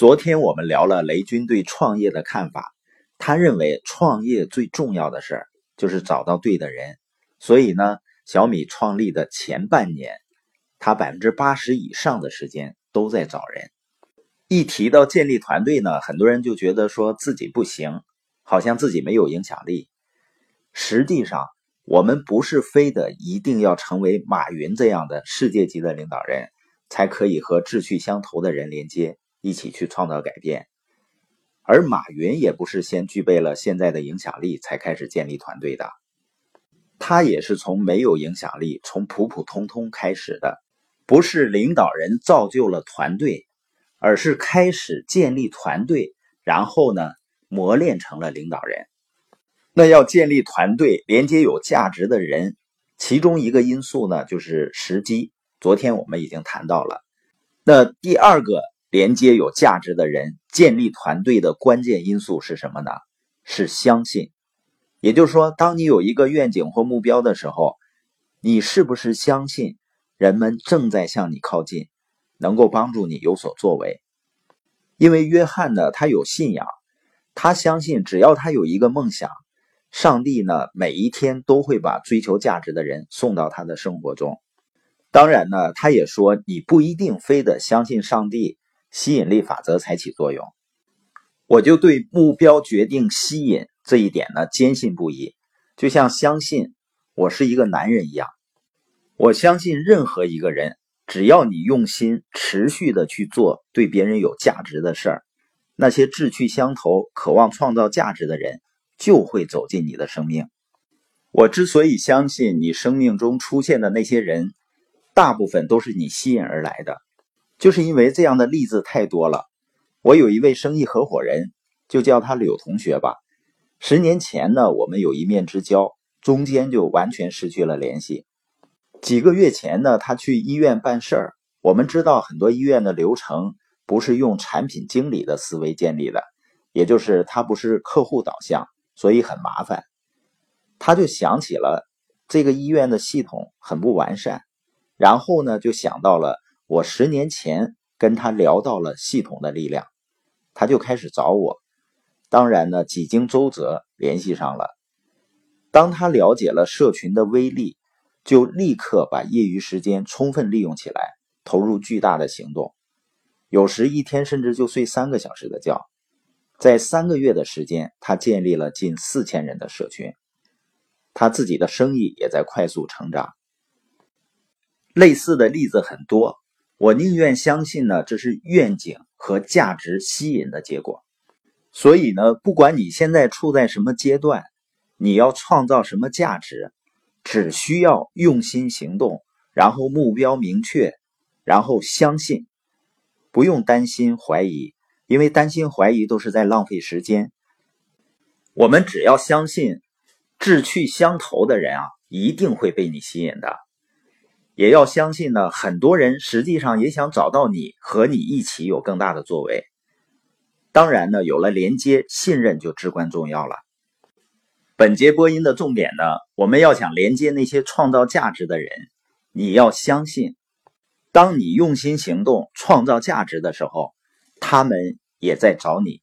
昨天我们聊了雷军对创业的看法，他认为创业最重要的事儿就是找到对的人，所以呢，小米创立的前半年，他百分之八十以上的时间都在找人。一提到建立团队呢，很多人就觉得说自己不行，好像自己没有影响力。实际上，我们不是非得一定要成为马云这样的世界级的领导人，才可以和志趣相投的人连接。一起去创造改变，而马云也不是先具备了现在的影响力才开始建立团队的，他也是从没有影响力，从普普通通开始的。不是领导人造就了团队，而是开始建立团队，然后呢磨练成了领导人。那要建立团队，连接有价值的人，其中一个因素呢就是时机。昨天我们已经谈到了，那第二个。连接有价值的人，建立团队的关键因素是什么呢？是相信。也就是说，当你有一个愿景或目标的时候，你是不是相信人们正在向你靠近，能够帮助你有所作为？因为约翰呢，他有信仰，他相信只要他有一个梦想，上帝呢每一天都会把追求价值的人送到他的生活中。当然呢，他也说你不一定非得相信上帝。吸引力法则才起作用，我就对目标决定吸引这一点呢坚信不疑，就像相信我是一个男人一样。我相信任何一个人，只要你用心持续的去做对别人有价值的事儿，那些志趣相投、渴望创造价值的人就会走进你的生命。我之所以相信你生命中出现的那些人，大部分都是你吸引而来的。就是因为这样的例子太多了。我有一位生意合伙人，就叫他柳同学吧。十年前呢，我们有一面之交，中间就完全失去了联系。几个月前呢，他去医院办事儿。我们知道很多医院的流程不是用产品经理的思维建立的，也就是他不是客户导向，所以很麻烦。他就想起了这个医院的系统很不完善，然后呢，就想到了。我十年前跟他聊到了系统的力量，他就开始找我。当然呢，几经周折联系上了。当他了解了社群的威力，就立刻把业余时间充分利用起来，投入巨大的行动。有时一天甚至就睡三个小时的觉。在三个月的时间，他建立了近四千人的社群，他自己的生意也在快速成长。类似的例子很多。我宁愿相信呢，这是愿景和价值吸引的结果。所以呢，不管你现在处在什么阶段，你要创造什么价值，只需要用心行动，然后目标明确，然后相信，不用担心怀疑，因为担心怀疑都是在浪费时间。我们只要相信，志趣相投的人啊，一定会被你吸引的。也要相信呢，很多人实际上也想找到你，和你一起有更大的作为。当然呢，有了连接，信任就至关重要了。本节播音的重点呢，我们要想连接那些创造价值的人，你要相信，当你用心行动、创造价值的时候，他们也在找你